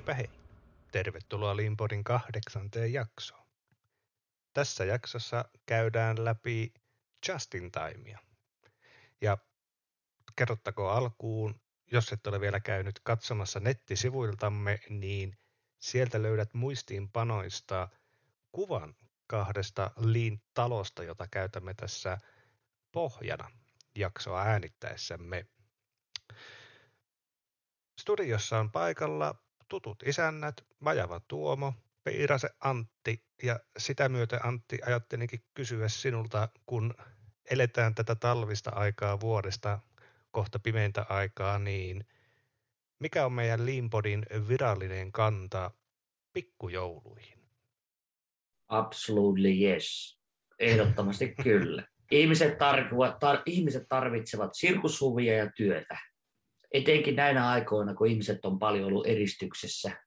Heipä hei! Tervetuloa Limpodin kahdeksanteen jaksoon. Tässä jaksossa käydään läpi Justin Timea. Ja kerrottakoon alkuun, jos et ole vielä käynyt katsomassa nettisivuiltamme, niin sieltä löydät muistiinpanoista kuvan kahdesta Lean talosta, jota käytämme tässä pohjana jaksoa äänittäessämme. Studiossa on paikalla tutut isännät, Vajava Tuomo, Piirase Antti ja sitä myöten Antti ajattelinkin kysyä sinulta, kun eletään tätä talvista aikaa vuodesta kohta pimeintä aikaa, niin mikä on meidän Limpodin virallinen kanta pikkujouluihin? Absolutely yes. Ehdottomasti kyllä. Ihmiset, tar- ihmiset tarvitsevat sirkushuvia ja työtä etenkin näinä aikoina, kun ihmiset on paljon ollut eristyksessä,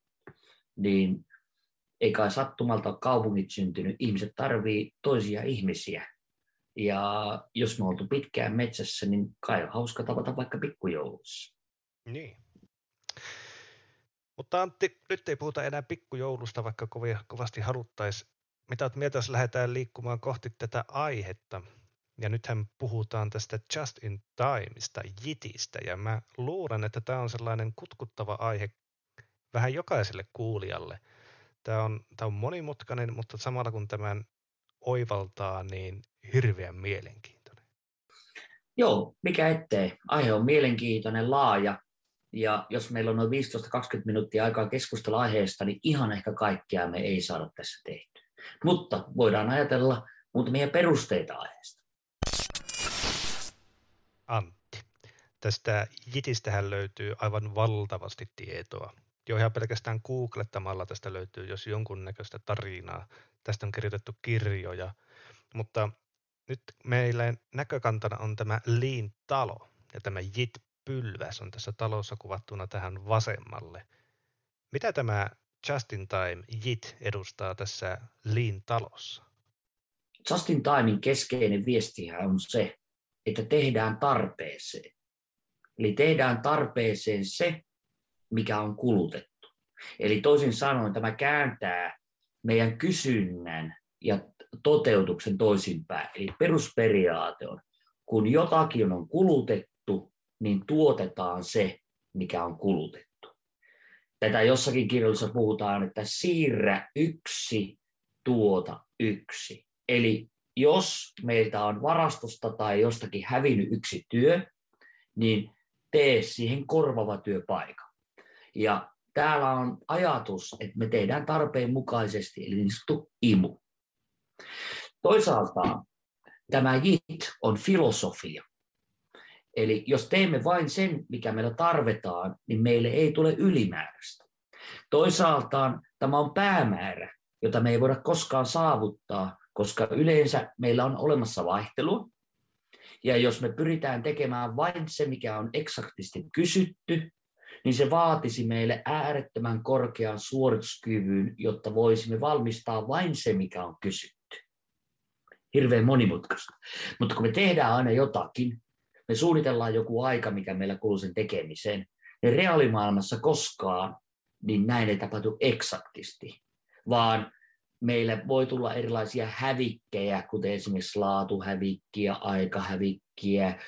niin ei kai sattumalta ole kaupungit syntynyt. Ihmiset tarvii toisia ihmisiä. Ja jos me oltu pitkään metsässä, niin kai on hauska tavata vaikka pikkujoulussa. Niin. Mutta Antti, nyt ei puhuta enää pikkujoulusta, vaikka kovasti haluttaisiin. Mitä olet mieltä, jos lähdetään liikkumaan kohti tätä aihetta? Ja nythän puhutaan tästä just in timeista, jitistä, ja mä luulen, että tämä on sellainen kutkuttava aihe vähän jokaiselle kuulijalle. Tämä on, tämä on monimutkainen, mutta samalla kun tämän oivaltaa, niin hirveän mielenkiintoinen. Joo, mikä ettei. Aihe on mielenkiintoinen, laaja, ja jos meillä on noin 15-20 minuuttia aikaa keskustella aiheesta, niin ihan ehkä kaikkea me ei saada tässä tehtyä. Mutta voidaan ajatella muutamia perusteita aiheesta. Antti. Tästä Jitistähän löytyy aivan valtavasti tietoa. Jo ihan pelkästään googlettamalla tästä löytyy jos jonkunnäköistä tarinaa. Tästä on kirjoitettu kirjoja. Mutta nyt meillä näkökantana on tämä Lean-talo ja tämä Jit-pylväs on tässä talossa kuvattuna tähän vasemmalle. Mitä tämä Justin Time Jit edustaa tässä Lean-talossa? Justin Timein keskeinen viestihän on se, että tehdään tarpeeseen. Eli tehdään tarpeeseen se, mikä on kulutettu. Eli toisin sanoen tämä kääntää meidän kysynnän ja toteutuksen toisinpäin. Eli perusperiaate on, kun jotakin on kulutettu, niin tuotetaan se, mikä on kulutettu. Tätä jossakin kirjallisessa puhutaan, että siirrä yksi, tuota yksi. Eli jos meiltä on varastosta tai jostakin hävinnyt yksi työ, niin tee siihen korvava työpaikka. Ja täällä on ajatus, että me tehdään tarpeen mukaisesti, eli niin sanottu imu. Toisaalta tämä JIT on filosofia. Eli jos teemme vain sen, mikä meillä tarvitaan, niin meille ei tule ylimääräistä. Toisaalta tämä on päämäärä, jota me ei voida koskaan saavuttaa, koska yleensä meillä on olemassa vaihtelu, ja jos me pyritään tekemään vain se, mikä on eksaktisti kysytty, niin se vaatisi meille äärettömän korkean suorituskyvyn, jotta voisimme valmistaa vain se, mikä on kysytty. Hirveän monimutkaista. Mutta kun me tehdään aina jotakin, me suunnitellaan joku aika, mikä meillä kuluu sen tekemiseen, niin reaalimaailmassa koskaan niin näin ei tapahdu eksaktisti, vaan meille voi tulla erilaisia hävikkejä, kuten esimerkiksi laatuhävikkiä, aikahävikkiä,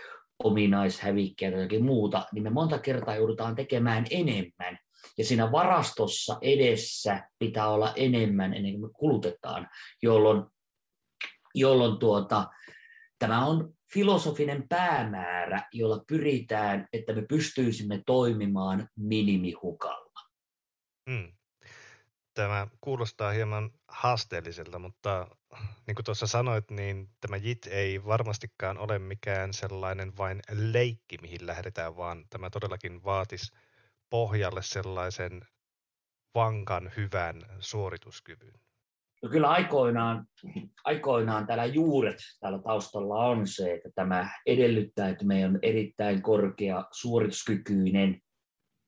ominaishävikkiä tai jotakin muuta, niin me monta kertaa joudutaan tekemään enemmän. Ja siinä varastossa edessä pitää olla enemmän ennen kuin me kulutetaan, jolloin, jolloin tuota, tämä on filosofinen päämäärä, jolla pyritään, että me pystyisimme toimimaan minimihukalla. Hmm tämä kuulostaa hieman haasteelliselta, mutta niin kuin tuossa sanoit, niin tämä JIT ei varmastikaan ole mikään sellainen vain leikki, mihin lähdetään, vaan tämä todellakin vaatisi pohjalle sellaisen vankan, hyvän suorituskyvyn. No kyllä aikoinaan, aikoinaan täällä juuret täällä taustalla on se, että tämä edellyttää, että meidän on erittäin korkea suorituskykyinen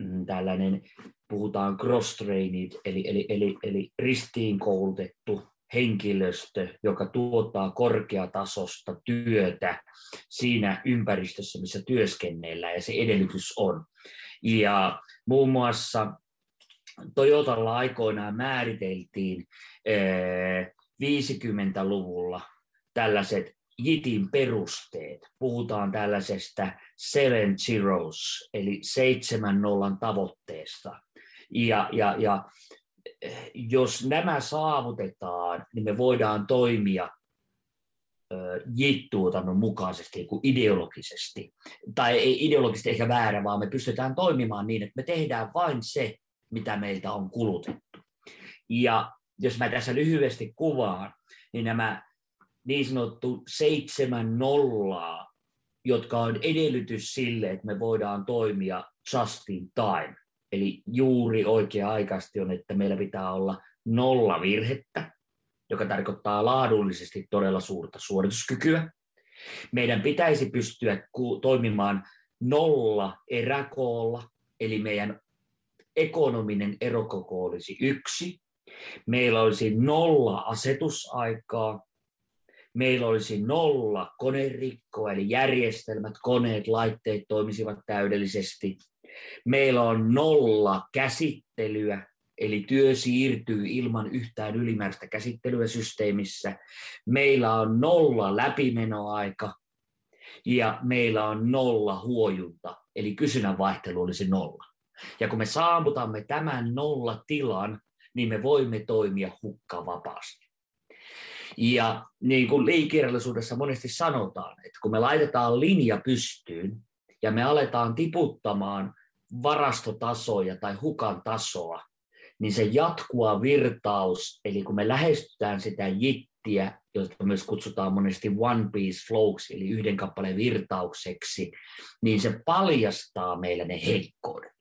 mm, tällainen puhutaan cross-trained, eli, eli, eli, eli ristiin koulutettu henkilöstö, joka tuottaa korkeatasosta työtä siinä ympäristössä, missä työskennellään, ja se edellytys on. Ja muun muassa Toyotalla aikoinaan määriteltiin 50-luvulla tällaiset JITin perusteet. Puhutaan tällaisesta seven zeros, eli seitsemän nollan tavoitteesta. Ja, ja, ja jos nämä saavutetaan, niin me voidaan toimia JIT-tuotannon mukaisesti kuin ideologisesti. Tai ei ideologisesti ehkä väärä, vaan me pystytään toimimaan niin, että me tehdään vain se, mitä meiltä on kulutettu. Ja jos mä tässä lyhyesti kuvaan, niin nämä niin sanottu seitsemän nollaa, jotka on edellytys sille, että me voidaan toimia just in time. Eli juuri oikea-aikaisesti on, että meillä pitää olla nolla virhettä, joka tarkoittaa laadullisesti todella suurta suorituskykyä. Meidän pitäisi pystyä toimimaan nolla eräkoolla, eli meidän ekonominen erokoko olisi yksi. Meillä olisi nolla asetusaikaa, meillä olisi nolla konerikkoa, eli järjestelmät, koneet, laitteet toimisivat täydellisesti. Meillä on nolla käsittelyä, eli työ siirtyy ilman yhtään ylimääräistä käsittelyä systeemissä. Meillä on nolla läpimenoaika ja meillä on nolla huojunta, eli kysynnän vaihtelu olisi nolla. Ja kun me saavutamme tämän nolla tilan, niin me voimme toimia hukkavapaasti. Ja niin kuin liikirjallisuudessa monesti sanotaan, että kun me laitetaan linja pystyyn ja me aletaan tiputtamaan varastotasoja tai hukan tasoa, niin se jatkuva virtaus, eli kun me lähestytään sitä jittiä, jota myös kutsutaan monesti one piece flows, eli yhden kappaleen virtaukseksi, niin se paljastaa meille ne heikkoudet.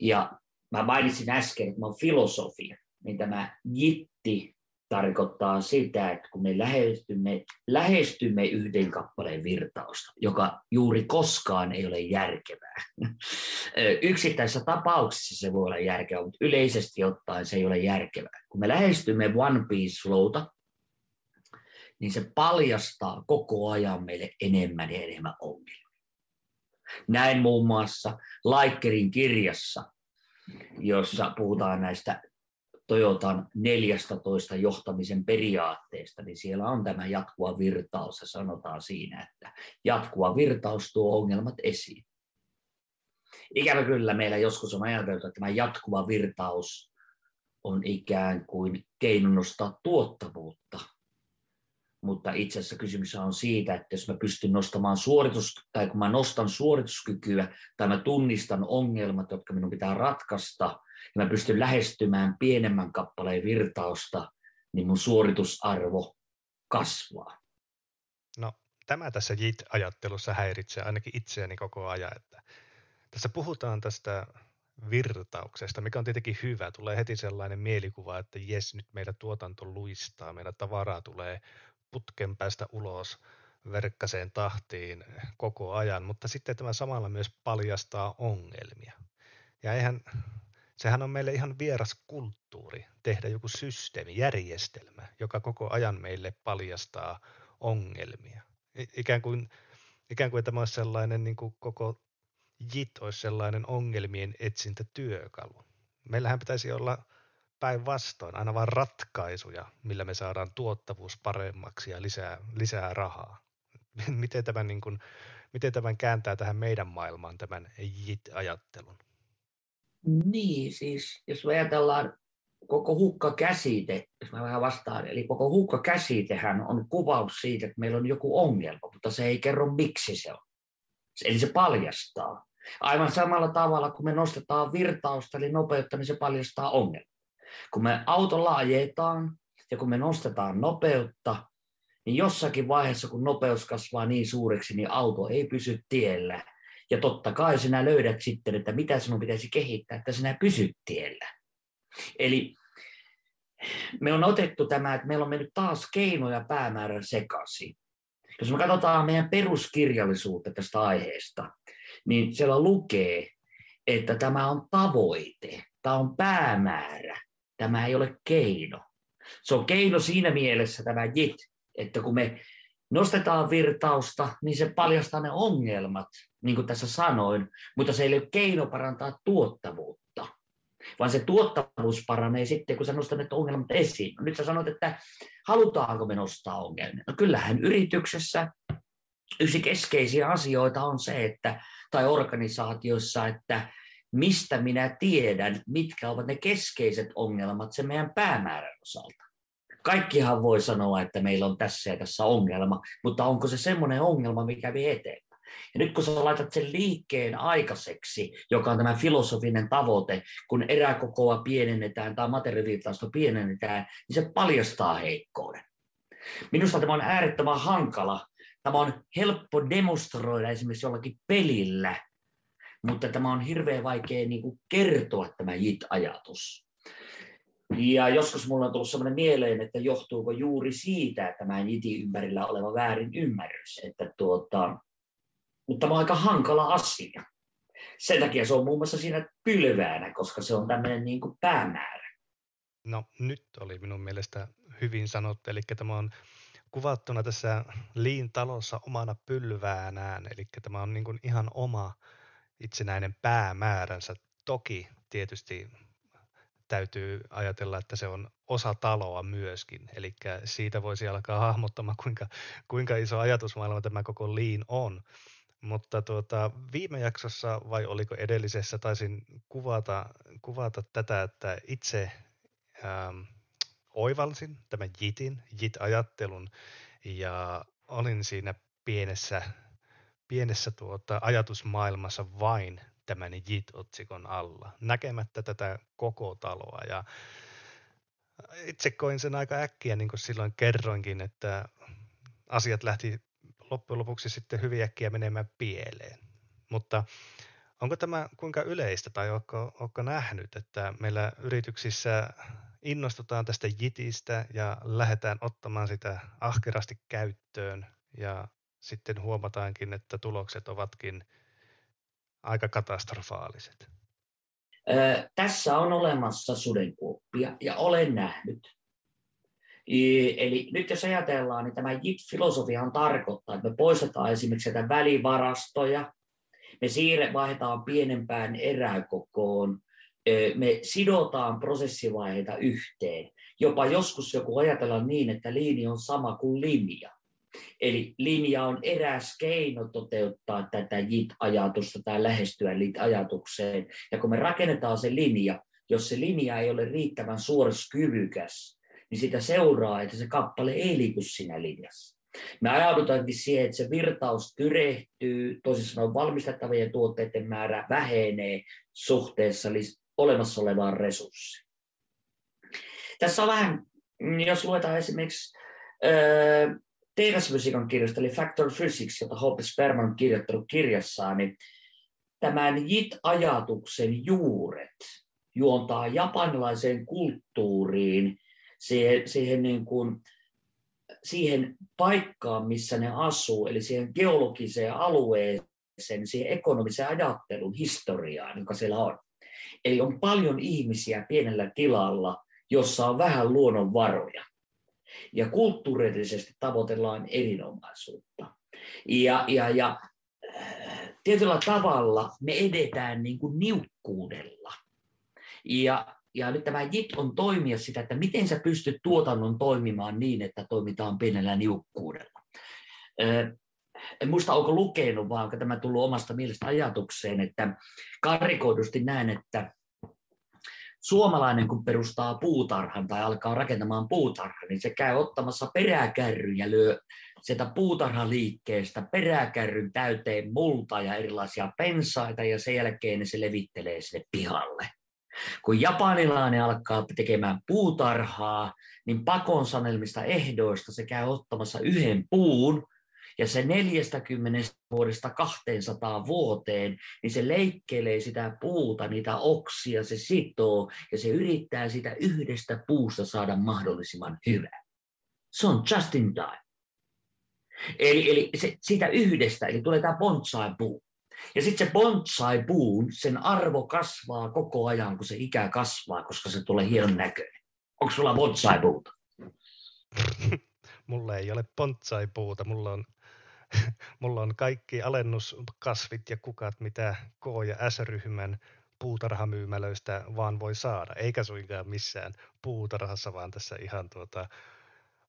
Ja mä mainitsin äsken, että mä oon filosofia, niin tämä jitti tarkoittaa sitä, että kun me lähestymme, lähestymme yhden kappaleen virtausta, joka juuri koskaan ei ole järkevää. Yksittäisissä tapauksissa se voi olla järkevää, mutta yleisesti ottaen se ei ole järkevää. Kun me lähestymme One Piece Flowta, niin se paljastaa koko ajan meille enemmän ja enemmän ongelmia. Näin muun muassa Laikkerin kirjassa, jossa puhutaan näistä Toyotan 14 johtamisen periaatteesta, niin siellä on tämä jatkuva virtaus ja sanotaan siinä, että jatkuva virtaus tuo ongelmat esiin. Ikävä kyllä meillä joskus on ajateltu, että tämä jatkuva virtaus on ikään kuin keino nostaa tuottavuutta. Mutta itse asiassa kysymys on siitä, että jos mä pystyn nostamaan suoritus, tai kun mä nostan suorituskykyä, tai mä tunnistan ongelmat, jotka minun pitää ratkaista, ja mä pystyn lähestymään pienemmän kappaleen virtausta, niin mun suoritusarvo kasvaa. No, tämä tässä JIT-ajattelussa häiritsee ainakin itseäni koko ajan, että tässä puhutaan tästä virtauksesta, mikä on tietenkin hyvä. Tulee heti sellainen mielikuva, että jes, nyt meillä tuotanto luistaa, meidän tavaraa tulee putken päästä ulos verkkaseen tahtiin koko ajan, mutta sitten tämä samalla myös paljastaa ongelmia. Ja eihän sehän on meille ihan vieras kulttuuri tehdä joku systeemi, järjestelmä, joka koko ajan meille paljastaa ongelmia. Ikään kuin, ikään kuin tämä olisi sellainen niin kuin koko JIT olisi sellainen ongelmien etsintätyökalu. Meillähän pitäisi olla päinvastoin aina vain ratkaisuja, millä me saadaan tuottavuus paremmaksi ja lisää, lisää rahaa. Miten tämän, niin kuin, miten tämän kääntää tähän meidän maailmaan tämän JIT-ajattelun? Niin, siis jos me ajatellaan koko hukkakäsite, jos mä vähän vastaan, eli koko hukkakäsitehän on kuvaus siitä, että meillä on joku ongelma, mutta se ei kerro miksi se on. Eli se paljastaa. Aivan samalla tavalla, kun me nostetaan virtausta, eli nopeutta, niin se paljastaa ongelma. Kun me autolla ajetaan ja kun me nostetaan nopeutta, niin jossakin vaiheessa, kun nopeus kasvaa niin suureksi, niin auto ei pysy tiellä, ja totta kai sinä löydät sitten, että mitä sinun pitäisi kehittää, että sinä pysyt tiellä. Eli me on otettu tämä, että meillä on mennyt taas keinoja päämäärän sekaisin. Jos me katsotaan meidän peruskirjallisuutta tästä aiheesta, niin siellä lukee, että tämä on tavoite, tämä on päämäärä, tämä ei ole keino. Se on keino siinä mielessä tämä JIT, että kun me nostetaan virtausta, niin se paljastaa ne ongelmat, niin kuin tässä sanoin, mutta se ei ole keino parantaa tuottavuutta. vaan se tuottavuus paranee sitten, kun sä nostat ongelmat esiin. No nyt sä sanot, että halutaanko me nostaa ongelmia. No kyllähän yrityksessä yksi keskeisiä asioita on se, että, tai organisaatioissa, että mistä minä tiedän, mitkä ovat ne keskeiset ongelmat sen meidän päämäärän osalta. Kaikkihan voi sanoa, että meillä on tässä ja tässä ongelma, mutta onko se semmoinen ongelma, mikä vie eteenpäin? Ja nyt kun sä laitat sen liikkeen aikaiseksi, joka on tämä filosofinen tavoite, kun eräkokoa pienennetään tai materiaalivirtausta pienennetään, niin se paljastaa heikkouden. Minusta tämä on äärettömän hankala. Tämä on helppo demonstroida esimerkiksi jollakin pelillä, mutta tämä on hirveän vaikea niin kuin kertoa tämä JIT-ajatus. Ja joskus mulla on tullut sellainen mieleen, että johtuuko juuri siitä tämä JITin ympärillä oleva väärin ymmärrys, että tuota, mutta tämä on aika hankala asia. Sen takia se on muun muassa siinä pylväänä, koska se on tämmöinen niin kuin päämäärä. No nyt oli minun mielestä hyvin sanottu, eli tämä on kuvattuna tässä Liin talossa omana pylväänään, eli tämä on niin kuin ihan oma itsenäinen päämääränsä. Toki tietysti täytyy ajatella, että se on osa taloa myöskin. Eli siitä voisi alkaa hahmottamaan, kuinka, kuinka iso ajatusmaailma tämä koko liin on. Mutta tuota, viime jaksossa vai oliko edellisessä taisin kuvata, kuvata tätä, että itse ähm, oivalsin tämän JITin, JIT-ajattelun ja olin siinä pienessä, pienessä tuota, ajatusmaailmassa vain tämän JIT-otsikon alla, näkemättä tätä koko taloa. Ja itse koin sen aika äkkiä, niin kuin silloin kerroinkin, että asiat lähti loppujen lopuksi sitten hyvin äkkiä menemään pieleen. Mutta onko tämä kuinka yleistä tai onko, onko nähnyt, että meillä yrityksissä innostutaan tästä JITistä ja lähdetään ottamaan sitä ahkerasti käyttöön ja sitten huomataankin, että tulokset ovatkin aika katastrofaaliset? tässä on olemassa sudenkuoppia ja olen nähnyt. Eli nyt jos ajatellaan, niin tämä JIT-filosofia on tarkoittaa, että me poistetaan esimerkiksi näitä välivarastoja, me siirre, vaihdetaan pienempään eräkokoon, me sidotaan prosessivaiheita yhteen. Jopa joskus joku ajatellaan niin, että liini on sama kuin linja. Eli linja on eräs keino toteuttaa tätä JIT-ajatusta tai lähestyä JIT-ajatukseen. Ja kun me rakennetaan se linja, jos se linja ei ole riittävän suoriskyvykäs, niin sitä seuraa, että se kappale ei liiku siinä linjassa. Me ajaudutaankin siihen, että se virtaus tyrehtyy, toisin sanoen valmistettavien tuotteiden määrä vähenee suhteessa olemassa olevaan resurssiin. Tässä on vähän, jos luetaan esimerkiksi tehdasfysiikan kirjasta, eli Factor Physics, jota Hoppe Sperman on kirjoittanut kirjassaan, niin tämän JIT-ajatuksen juuret juontaa japanilaiseen kulttuuriin, siihen, siihen, niin kuin, siihen paikkaan, missä ne asuu, eli siihen geologiseen alueeseen, siihen ekonomiseen ajattelun historiaan, joka siellä on. Eli on paljon ihmisiä pienellä tilalla, jossa on vähän luonnonvaroja ja kulttuurillisesti tavoitellaan erinomaisuutta. Ja, ja, ja äh, tietyllä tavalla me edetään niin kuin niukkuudella. Ja, ja nyt tämä JIT on toimia sitä, että miten sä pystyt tuotannon toimimaan niin, että toimitaan pienellä niukkuudella. En muista, onko lukenut, vaan onko tämä tullut omasta mielestä ajatukseen, että karikoidusti näen, että suomalainen kun perustaa puutarhan tai alkaa rakentamaan puutarhan, niin se käy ottamassa peräkärryn ja lyö sieltä puutarhaliikkeestä peräkärryn täyteen multaa ja erilaisia pensaita ja sen jälkeen se levittelee sinne pihalle. Kun japanilainen alkaa tekemään puutarhaa, niin pakon sanelmista ehdoista se käy ottamassa yhden puun ja se 40 vuodesta 200 vuoteen, niin se leikkelee sitä puuta, niitä oksia, se sitoo ja se yrittää sitä yhdestä puusta saada mahdollisimman hyvää. Se on just in time. Eli, eli se, siitä yhdestä, eli tulee tämä bonsai-puu. Ja sitten se bonsai-puun, sen arvo kasvaa koko ajan, kun se ikä kasvaa, koska se tulee hienon näköinen. Onko sulla bonsai-puuta? mulla ei ole bonsai-puuta, mulla on mulla on kaikki alennuskasvit ja kukat, mitä K- ja S-ryhmän puutarhamyymälöistä vaan voi saada, eikä suinkaan missään puutarhassa, vaan tässä ihan tuota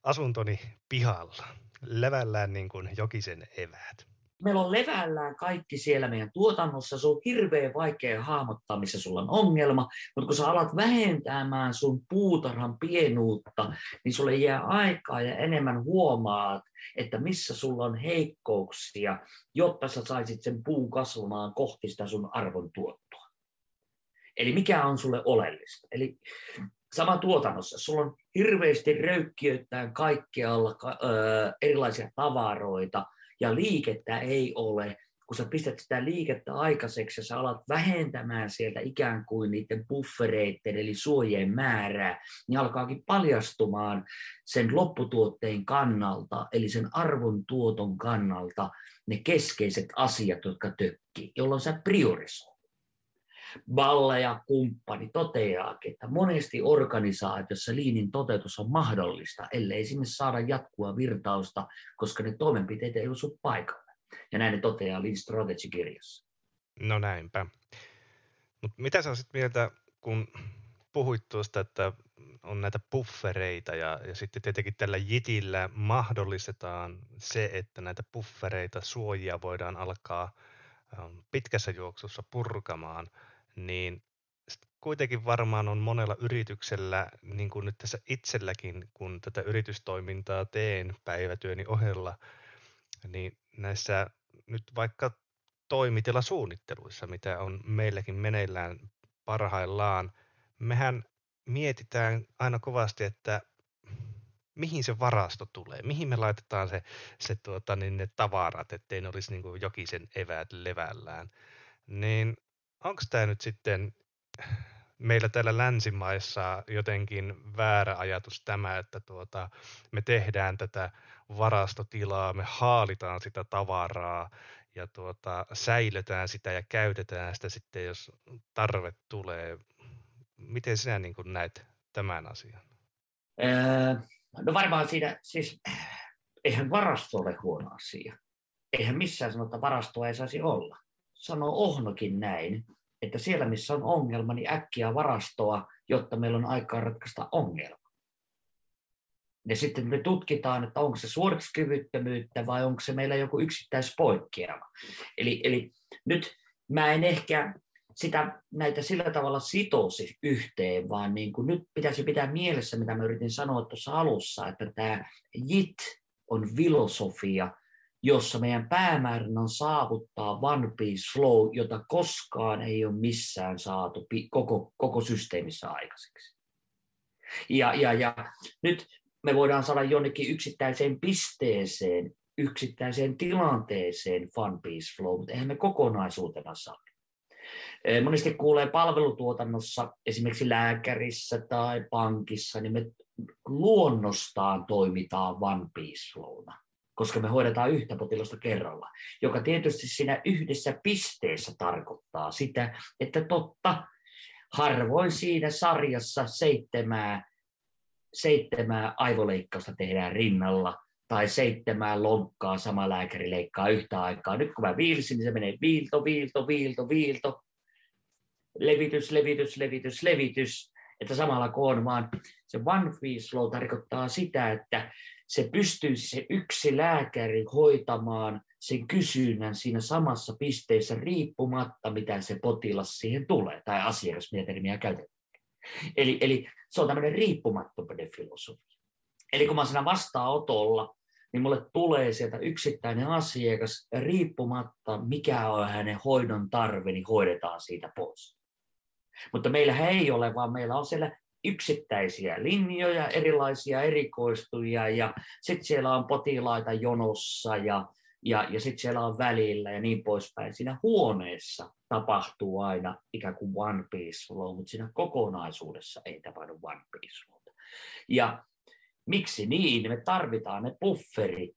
asuntoni pihalla. Levällään niin kuin jokisen eväät meillä on levällään kaikki siellä meidän tuotannossa, se on hirveän vaikea hahmottaa, missä sulla on ongelma, mutta kun sä alat vähentämään sun puutarhan pienuutta, niin sulle jää aikaa ja enemmän huomaat, että missä sulla on heikkouksia, jotta sä saisit sen puun kasvamaan kohti sitä sun arvon tuottoa. Eli mikä on sulle oleellista? Eli sama tuotannossa, sulla on hirveästi röykkiöittäin kaikkialla erilaisia tavaroita, ja liikettä ei ole, kun sä pistät sitä liikettä aikaiseksi ja sä alat vähentämään sieltä ikään kuin niiden buffereiden eli suojien määrää, niin alkaakin paljastumaan sen lopputuotteen kannalta, eli sen arvon tuoton kannalta ne keskeiset asiat, jotka tökkii, jolloin sä priorisoit. Balle ja kumppani toteaakin, että monesti organisaatiossa liinin toteutus on mahdollista, ellei sinne saada jatkua virtausta, koska ne toimenpiteet ei osu paikalle. Ja näin ne toteaa Lean Strategy-kirjassa. No näinpä. Mutta mitä sä sitten mieltä, kun puhuit tuosta, että on näitä puffereita ja, ja sitten tietenkin tällä JITillä mahdollistetaan se, että näitä puffereita, suojia voidaan alkaa ähm, pitkässä juoksussa purkamaan – niin kuitenkin varmaan on monella yrityksellä, niin kuin nyt tässä itselläkin, kun tätä yritystoimintaa teen päivätyöni ohella, niin näissä nyt vaikka toimitilasuunnitteluissa, mitä on meilläkin meneillään parhaillaan, mehän mietitään aina kovasti, että mihin se varasto tulee, mihin me laitetaan se, se tuota, niin ne tavarat, ettei ne olisi niin jokisen eväät levällään. Niin onko tämä nyt sitten meillä täällä länsimaissa jotenkin väärä ajatus tämä, että tuota, me tehdään tätä varastotilaa, me haalitaan sitä tavaraa ja tuota, säilötään sitä ja käytetään sitä sitten, jos tarve tulee. Miten sinä niin kuin näet tämän asian? Öö, no varmaan siinä, siis eihän varasto ole huono asia. Eihän missään sanota, varastoa ei saisi olla sanoo Ohnokin näin, että siellä missä on ongelma, niin äkkiä varastoa, jotta meillä on aikaa ratkaista ongelma. Ja sitten me tutkitaan, että onko se suorituskyvyttömyyttä vai onko se meillä joku yksittäispoikkeama. Eli, eli nyt mä en ehkä sitä näitä sillä tavalla sitosi yhteen, vaan niin kuin nyt pitäisi pitää mielessä, mitä mä yritin sanoa tuossa alussa, että tämä JIT on filosofia, jossa meidän päämääränä on saavuttaa One Piece Flow, jota koskaan ei ole missään saatu koko, koko systeemissä aikaiseksi. Ja, ja, ja nyt me voidaan saada jonnekin yksittäiseen pisteeseen, yksittäiseen tilanteeseen One Piece Flow, mutta eihän me kokonaisuutena saa. Monesti kuulee palvelutuotannossa, esimerkiksi lääkärissä tai pankissa, niin me luonnostaan toimitaan One Piece Flowna koska me hoidetaan yhtä potilasta kerralla, joka tietysti siinä yhdessä pisteessä tarkoittaa sitä, että totta, harvoin siinä sarjassa seitsemää, seitsemää aivoleikkausta tehdään rinnalla, tai seitsemää lonkkaa sama lääkäri leikkaa yhtä aikaa. Nyt kun mä viilsin, niin se menee viilto, viilto, viilto, viilto, levitys, levitys, levitys, levitys, että samalla kun on vaan se one piece flow tarkoittaa sitä, että se pystyisi se yksi lääkäri hoitamaan sen kysynnän siinä samassa pisteessä riippumatta, mitä se potilas siihen tulee, tai asiakas, mitä termiä käytetään. Eli, eli se on tämmöinen riippumattomuuden filosofia. Eli kun mä siinä vastaanotolla, niin mulle tulee sieltä yksittäinen asiakas, riippumatta mikä on hänen hoidon tarve, niin hoidetaan siitä pois. Mutta meillä ei ole, vaan meillä on siellä yksittäisiä linjoja, erilaisia erikoistujia ja sitten siellä on potilaita jonossa ja, ja, ja sitten siellä on välillä ja niin poispäin. Siinä huoneessa tapahtuu aina ikään kuin one piece flow, mutta siinä kokonaisuudessa ei tapahdu one piece flow. Ja miksi niin? Me tarvitaan ne bufferit,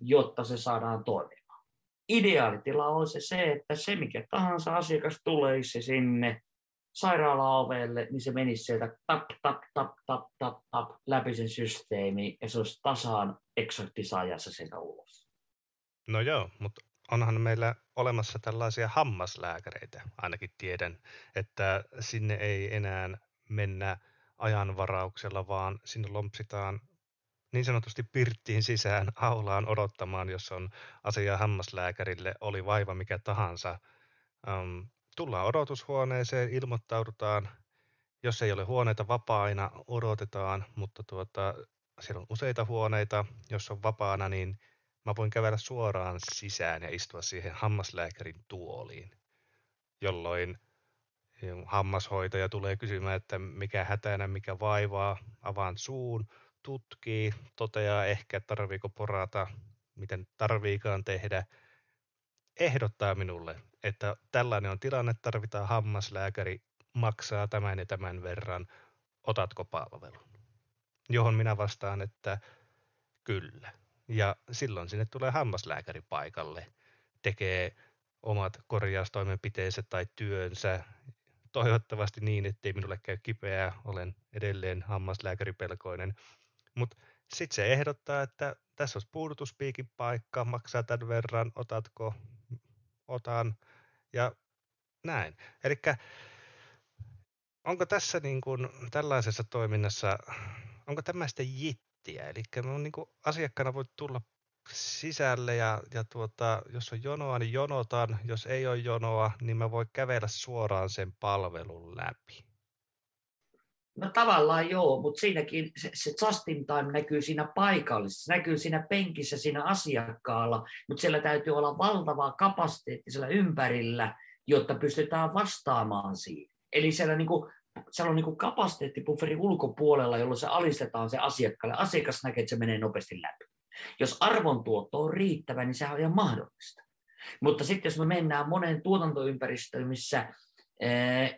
jotta se saadaan toimimaan. Ideaalitila on se, se, että se mikä tahansa asiakas tulee se sinne, sairaalaovelle, niin se menisi sieltä tap, tap, tap, tap, tap, tap läpi sen systeemi ja se olisi tasaan eksaktisajassa sieltä ulos. No joo, mutta onhan meillä olemassa tällaisia hammaslääkäreitä, ainakin tiedän, että sinne ei enää mennä ajanvarauksella, vaan sinne lompsitaan niin sanotusti pirttiin sisään aulaan odottamaan, jos on asia hammaslääkärille, oli vaiva mikä tahansa. Um, tullaan odotushuoneeseen, ilmoittaudutaan. Jos ei ole huoneita vapaina, odotetaan, mutta tuota, siellä on useita huoneita. Jos on vapaana, niin mä voin kävellä suoraan sisään ja istua siihen hammaslääkärin tuoliin, jolloin hammashoitaja tulee kysymään, että mikä hätänä, mikä vaivaa, avaan suun, tutkii, toteaa ehkä, tarviiko porata, miten tarviikaan tehdä, ehdottaa minulle, että tällainen on tilanne, tarvitaan hammaslääkäri, maksaa tämän ja tämän verran, otatko palvelun? Johon minä vastaan, että kyllä. Ja silloin sinne tulee hammaslääkäri paikalle, tekee omat korjaustoimenpiteensä tai työnsä, toivottavasti niin, ettei minulle käy kipeää, olen edelleen hammaslääkäripelkoinen. Mutta sitten se ehdottaa, että tässä olisi puudutuspiikin paikka, maksaa tämän verran, otatko, otan ja näin. Eli onko tässä niin kuin, tällaisessa toiminnassa, onko tämmöistä jittiä? Eli niin kuin asiakkaana voi tulla sisälle ja, ja tuota, jos on jonoa, niin jonotan. Jos ei ole jonoa, niin mä voin kävellä suoraan sen palvelun läpi. No tavallaan joo, mutta siinäkin se, se just in time näkyy siinä paikallisessa, näkyy siinä penkissä siinä asiakkaalla, mutta siellä täytyy olla valtavaa kapasiteetti siellä ympärillä, jotta pystytään vastaamaan siihen. Eli siellä, niin kuin, siellä on niin kapasiteettipufferin ulkopuolella, jolloin se alistetaan se asiakkaalle. Asiakas näkee, että se menee nopeasti läpi. Jos arvontuotto on riittävä, niin sehän on ihan mahdollista. Mutta sitten jos me mennään moneen tuotantoympäristöön, missä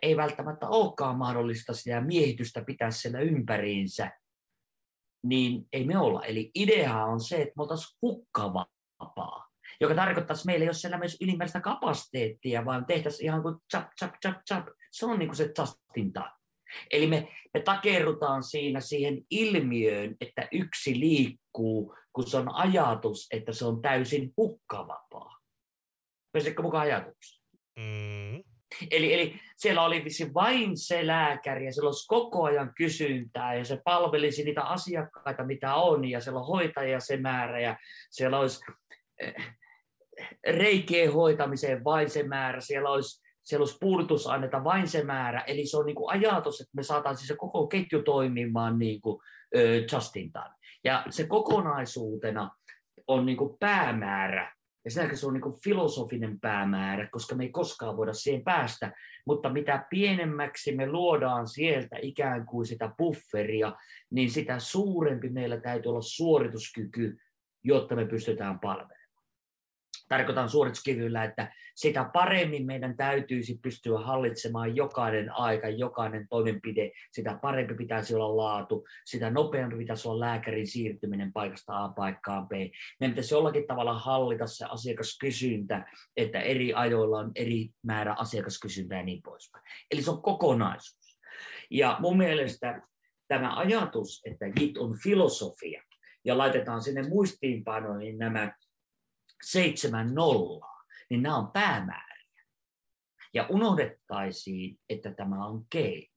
ei välttämättä olekaan mahdollista sitä miehitystä pitää siellä ympäriinsä, niin ei me olla. Eli idea on se, että me oltaisiin hukkavapaa, joka tarkoittaisi meille, jos siellä myös ylimääräistä kapasiteettia, vaan tehtäisiin ihan kuin chap, chap, chap, chap. Se on niin kuin se justin time. Eli me, me takerrutaan siinä siihen ilmiöön, että yksi liikkuu, kun se on ajatus, että se on täysin hukkavapaa. Pääsitkö mukaan ajatukseen? Mm. Eli, eli siellä oli vain se lääkäri ja siellä olisi koko ajan kysyntää ja se palvelisi niitä asiakkaita, mitä on ja siellä on hoitajia se määrä ja siellä olisi eh, reikien hoitamiseen vain se määrä, siellä olisi, siellä olisi puudutusaineita vain se määrä. Eli se on niin kuin ajatus, että me saataisiin se koko ketju toimimaan niin kuin, just in time. Ja se kokonaisuutena on niin kuin päämäärä ja sen se on niin filosofinen päämäärä, koska me ei koskaan voida siihen päästä. Mutta mitä pienemmäksi me luodaan sieltä ikään kuin sitä bufferia, niin sitä suurempi meillä täytyy olla suorituskyky, jotta me pystytään palvelemaan tarkoitan suorituskyvyllä, että sitä paremmin meidän täytyisi pystyä hallitsemaan jokainen aika, jokainen toimenpide, sitä parempi pitäisi olla laatu, sitä nopeampi pitäisi olla lääkärin siirtyminen paikasta A paikkaan B. Meidän pitäisi jollakin tavalla hallita se asiakaskysyntä, että eri ajoilla on eri määrä asiakaskysyntää ja niin poispäin. Eli se on kokonaisuus. Ja mun mielestä tämä ajatus, että JIT on filosofia, ja laitetaan sinne muistiinpanoihin nämä seitsemän nollaa, niin nämä on päämääriä. Ja unohdettaisiin, että tämä on keino.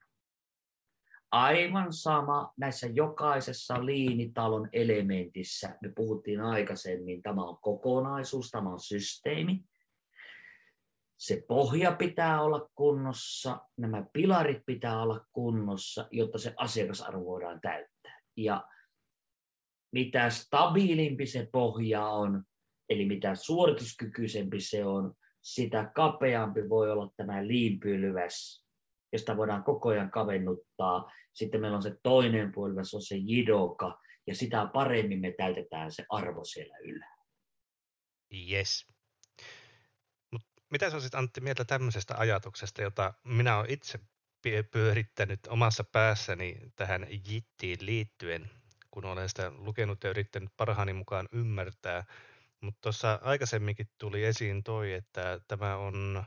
Aivan sama näissä jokaisessa liinitalon elementissä, me puhuttiin aikaisemmin, tämä on kokonaisuus, tämä on systeemi. Se pohja pitää olla kunnossa, nämä pilarit pitää olla kunnossa, jotta se asiakasarvo voidaan täyttää. Ja mitä stabiilimpi se pohja on, Eli mitä suorituskykyisempi se on, sitä kapeampi voi olla tämä liinpylväs, josta voidaan koko ajan kavennuttaa. Sitten meillä on se toinen pylväs, on se jidoka, ja sitä paremmin me täytetään se arvo siellä ylhäällä. Yes. Mut mitä sä olisit Antti mieltä tämmöisestä ajatuksesta, jota minä olen itse pyörittänyt omassa päässäni tähän jittiin liittyen, kun olen sitä lukenut ja yrittänyt parhaani mukaan ymmärtää – mutta tuossa aikaisemminkin tuli esiin toi, että tämä on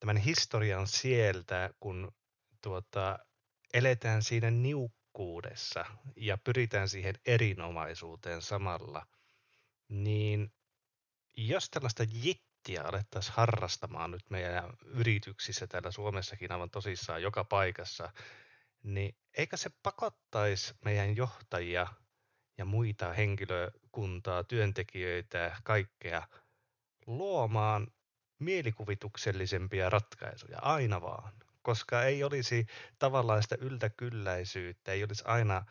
tämän historian sieltä, kun tuota, eletään siinä niukkuudessa ja pyritään siihen erinomaisuuteen samalla, niin jos tällaista jittiä alettaisiin harrastamaan nyt meidän yrityksissä täällä Suomessakin aivan tosissaan joka paikassa, niin eikä se pakottaisi meidän johtajia ja muita henkilökuntaa, työntekijöitä, kaikkea luomaan mielikuvituksellisempia ratkaisuja aina vaan, koska ei olisi tavallaan sitä yltäkylläisyyttä, ei olisi aina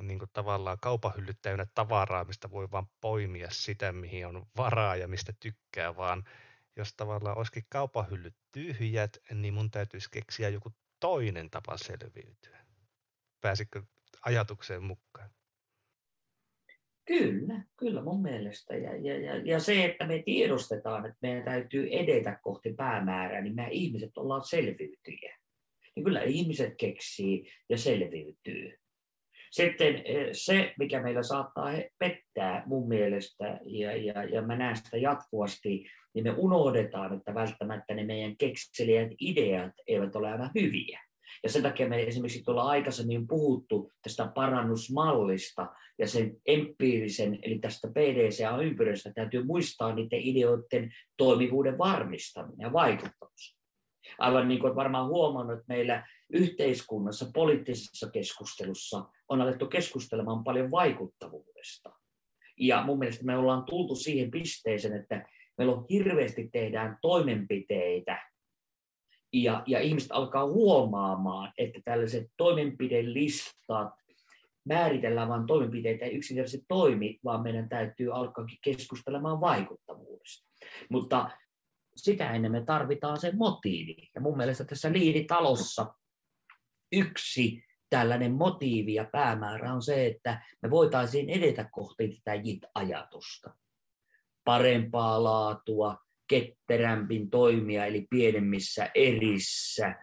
niin kuin tavallaan kaupahyllyt täynnä tavaraa, mistä voi vaan poimia sitä, mihin on varaa ja mistä tykkää, vaan jos tavallaan olisikin kaupahyllyt tyhjät, niin mun täytyisi keksiä joku toinen tapa selviytyä. Pääsikö ajatukseen mukaan? Kyllä, kyllä mun mielestä. Ja, ja, ja, ja se, että me tiedostetaan, että meidän täytyy edetä kohti päämäärää, niin me ihmiset ollaan selviytyjä. Niin kyllä ihmiset keksii ja selviytyy. Sitten eh, se, mikä meillä saattaa pettää mun mielestä, ja, ja, ja mä näen sitä jatkuvasti, niin me unohdetaan, että välttämättä ne meidän kekselijät ideat eivät ole aina hyviä. Ja sen takia me esimerkiksi tuolla aikaisemmin puhuttu tästä parannusmallista ja sen empiirisen, eli tästä PDCA-ympyröstä täytyy muistaa niiden ideoiden toimivuuden varmistaminen ja vaikuttavuus. Aivan niin kuin varmaan huomannut, että meillä yhteiskunnassa, poliittisessa keskustelussa on alettu keskustelemaan paljon vaikuttavuudesta. Ja mun mielestä me ollaan tultu siihen pisteeseen, että meillä on hirveästi tehdään toimenpiteitä, ja, ja ihmiset alkaa huomaamaan, että tällaiset toimenpidelistat, määritellään vain toimenpiteitä ei yksinkertaisesti toimi, vaan meidän täytyy alkaa keskustelemaan vaikuttavuudesta. Mutta sitä ennen me tarvitaan se motiivi. Ja mun mielestä tässä liiditalossa yksi tällainen motiivi ja päämäärä on se, että me voitaisiin edetä kohti tätä JIT-ajatusta. Parempaa laatua, ketterämpin toimia, eli pienemmissä erissä,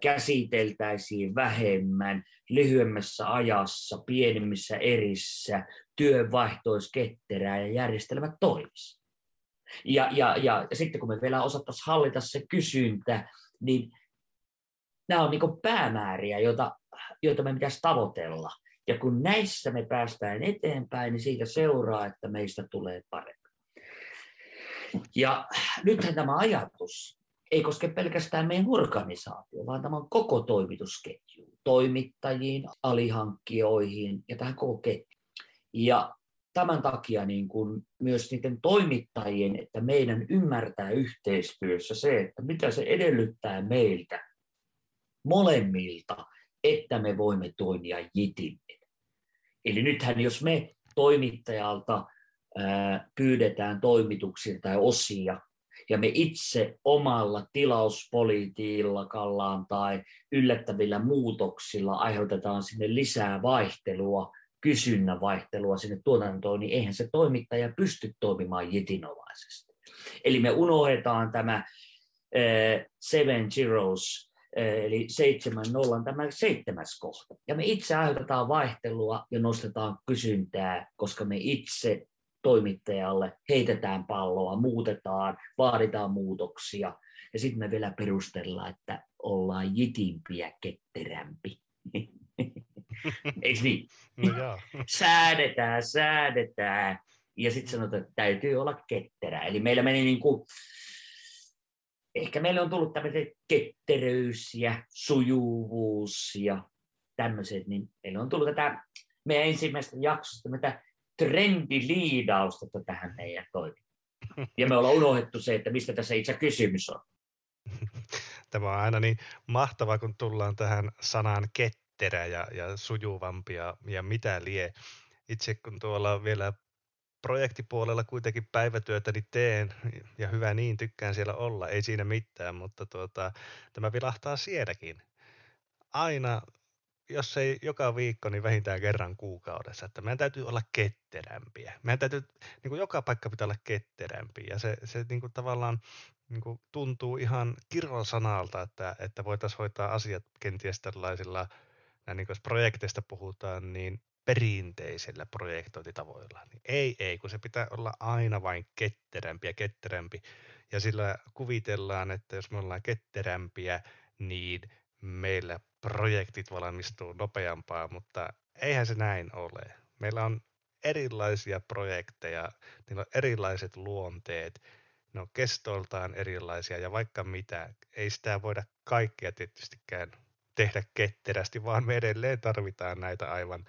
käsiteltäisiin vähemmän, lyhyemmässä ajassa, pienemmissä erissä, työnvaihto olisi ketterää ja järjestelmät toimisi. Ja, ja, ja, ja sitten kun me vielä osattaisiin hallita se kysyntä, niin nämä on niin päämääriä, joita, joita me pitäisi tavoitella. Ja kun näissä me päästään eteenpäin, niin siitä seuraa, että meistä tulee parempi. Ja nythän tämä ajatus ei koske pelkästään meidän organisaatio, vaan tämä on koko toimitusketju, toimittajiin, alihankkijoihin ja tähän koko ketjuun. Ja tämän takia niin kuin myös niiden toimittajien, että meidän ymmärtää yhteistyössä se, että mitä se edellyttää meiltä molemmilta, että me voimme toimia jitimmin. Eli nythän jos me toimittajalta pyydetään toimituksia tai osia, ja me itse omalla tilauspolitiikallaan tai yllättävillä muutoksilla aiheutetaan sinne lisää vaihtelua, kysynnän vaihtelua sinne tuotantoon, niin eihän se toimittaja pysty toimimaan jitinomaisesti. Eli me unohdetaan tämä Seven Zeros, eli seitsemän nollan tämä seitsemäs kohta. Ja me itse aiheutetaan vaihtelua ja nostetaan kysyntää, koska me itse toimittajalle, heitetään palloa, muutetaan, vaaditaan muutoksia. Ja sitten me vielä perustellaan, että ollaan jitimpiä ketterämpi. Eikö niin? No säädetään, säädetään. Ja sitten sanotaan, että täytyy olla ketterä. Eli meillä meni niin kuin, ehkä meillä on tullut tämmöiset ketteryys ja sujuvuus ja tämmöiset, niin meillä on tullut tätä meidän ensimmäistä jaksosta tätä trendiliidausta tähän meidän toimintaan. Ja me ollaan unohdettu se, että mistä tässä itse kysymys on. Tämä on aina niin mahtavaa, kun tullaan tähän sanaan ketterä ja, ja sujuvampi ja, ja mitä lie. Itse kun tuolla vielä projektipuolella kuitenkin päivätyötäni teen, ja hyvä niin, tykkään siellä olla, ei siinä mitään, mutta tuota, tämä vilahtaa sielläkin. Aina jos ei joka viikko, niin vähintään kerran kuukaudessa. Että meidän täytyy olla ketterämpiä. Meidän täytyy, niin kuin joka paikka pitää olla ketterämpi. Ja se, se niin kuin tavallaan niin kuin tuntuu ihan kirrosanalta, että, että voitaisiin hoitaa asiat kenties tällaisilla, niin kuin jos projekteista puhutaan, niin perinteisillä projektointitavoilla. Niin ei, ei, kun se pitää olla aina vain ketterämpi ja ketterämpi. Ja sillä kuvitellaan, että jos me ollaan ketterämpiä, niin meillä projektit valmistuu nopeampaa, mutta eihän se näin ole. Meillä on erilaisia projekteja, niillä on erilaiset luonteet, ne on kestoltaan erilaisia ja vaikka mitä. Ei sitä voida kaikkea tietystikään tehdä ketterästi, vaan me edelleen tarvitaan näitä aivan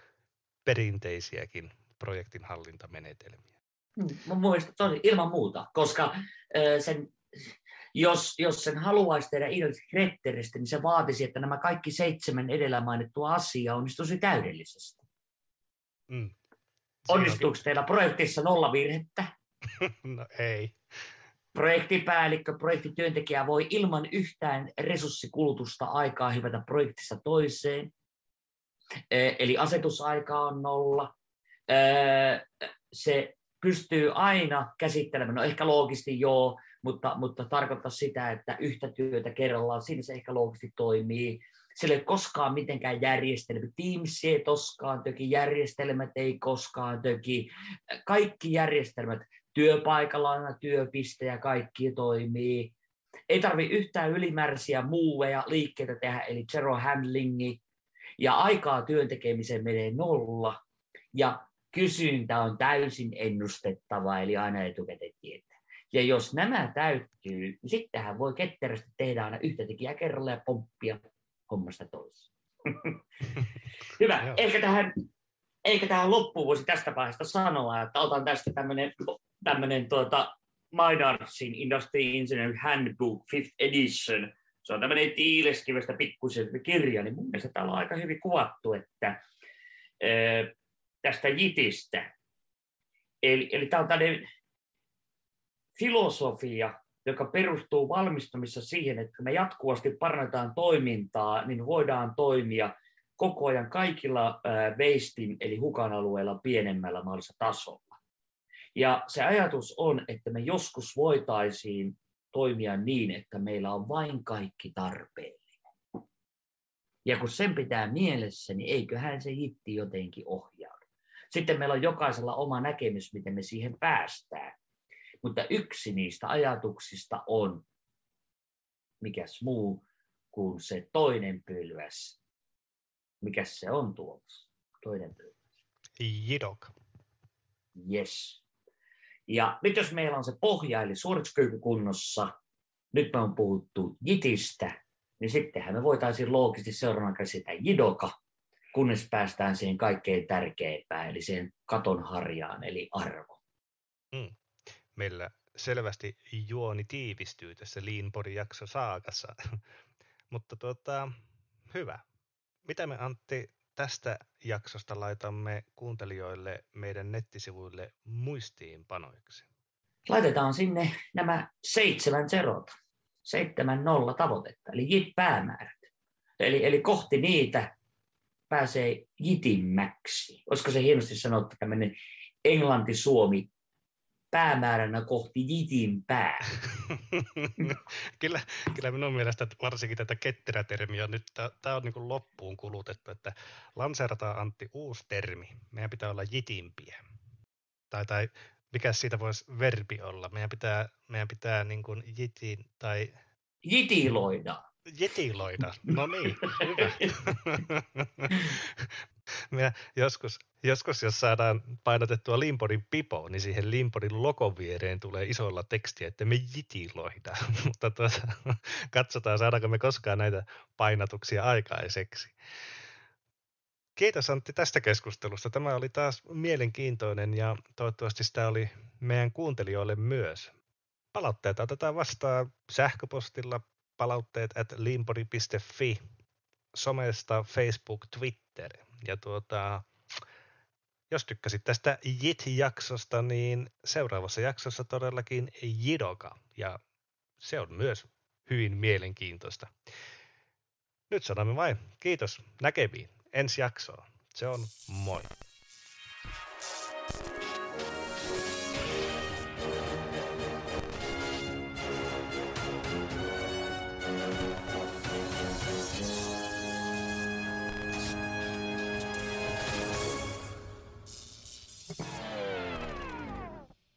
perinteisiäkin projektin hallintamenetelmiä. Mä muistan, ilman muuta, koska sen, jos, jos sen haluaisi tehdä ideallisesti niin se vaatisi, että nämä kaikki seitsemän edellä mainittua asiaa onnistuisi täydellisesti. Mm. Onnistuuko teillä projektissa nolla virhettä? no ei. Projektipäällikkö, projektityöntekijä voi ilman yhtään resurssikulutusta aikaa hyvätä projektissa toiseen. Eli asetusaika on nolla. Se pystyy aina käsittelemään, no ehkä loogisesti joo, mutta, mutta tarkoittaa sitä, että yhtä työtä kerrallaan, siinä se ehkä loogisesti toimii. Sillä ei koskaan mitenkään järjestelmä. Teams ei koskaan töki, järjestelmät ei koskaan töki. Kaikki järjestelmät, työpaikalla on työpiste ja kaikki toimii. Ei tarvi yhtään ylimääräisiä muuveja liikkeitä tehdä, eli zero handlingi, ja aikaa työntekemiseen menee nolla, ja kysyntä on täysin ennustettava, eli aina etukäteen tietää. Ja jos nämä täyttyy, niin sittenhän voi ketterästi tehdä aina yhtä tekijää kerralla ja pomppia hommasta toiseen. Hyvä. Ehkä tähän, eikä tähän loppuun voisi tästä vaiheesta sanoa, että otan tästä tämmöinen tämmöinen tuota, Maynardsin Industry Engineering Handbook 5th Edition. Se on tämmöinen tiileskivestä pikkuisen kirja, niin mun mielestä täällä on aika hyvin kuvattu, että ää, tästä JITistä. Eli, eli tämä on tämmöinen filosofia, joka perustuu valmistumissa siihen, että me jatkuvasti parannetaan toimintaa, niin voidaan toimia koko ajan kaikilla veistin eli hukan alueella pienemmällä mahdollisella tasolla. Ja se ajatus on, että me joskus voitaisiin toimia niin, että meillä on vain kaikki tarpeellinen. Ja kun sen pitää mielessä, niin eiköhän se hitti jotenkin ohjaudu. Sitten meillä on jokaisella oma näkemys, miten me siihen päästään. Mutta yksi niistä ajatuksista on, mikäs muu kuin se toinen pylväs. Mikäs se on tuossa? Toinen pylväs. Jidok. Yes. Ja nyt jos meillä on se pohja, eli suorituskyky kunnossa, nyt me on puhuttu jitistä, niin sittenhän me voitaisiin loogisesti seuraavana käsitä jidoka, kunnes päästään siihen kaikkein tärkeimpään, eli siihen katon harjaan, eli arvo. Mm. Meillä selvästi juoni tiivistyy tässä Leanbodin jakso saakassa, mutta tuota, hyvä. Mitä me Antti tästä jaksosta laitamme kuuntelijoille meidän nettisivuille muistiinpanoiksi? Laitetaan sinne nämä seitsemän zerota, seitsemän nolla tavoitetta, eli JIT-päämäärät. Eli, eli kohti niitä pääsee jitimmäksi. Olisiko se hienosti sanottu tämmöinen englanti-suomi päämääränä kohti jitin pää. kyllä, kyllä minun mielestä varsinkin tätä ketterätermiä nyt tämä on niin loppuun kulutettu, että lanseerataan Antti uusi termi. Meidän pitää olla jitimpiä. Tai, tai mikä siitä voisi verbi olla? Meidän pitää, meidän pitää niin kuin jitin tai... Jitiloida. Jetiloida, no niin, hyvä. Minä joskus, joskus, jos saadaan painotettua Limpodin pipo, niin siihen Limpodin logon viereen tulee isolla tekstiä, että me jitiloida. Mutta tuota, katsotaan, saadaanko me koskaan näitä painatuksia aikaiseksi. Kiitos Antti tästä keskustelusta. Tämä oli taas mielenkiintoinen ja toivottavasti sitä oli meidän kuuntelijoille myös. Palautteita otetaan vastaan sähköpostilla palautteet at limpodi.fi, somesta Facebook, Twitter. Ja tuota, jos tykkäsit tästä JIT-jaksosta, niin seuraavassa jaksossa todellakin Jidoka. Ja se on myös hyvin mielenkiintoista. Nyt sanomme vain kiitos näkemiin ensi jaksoon. Se on moi.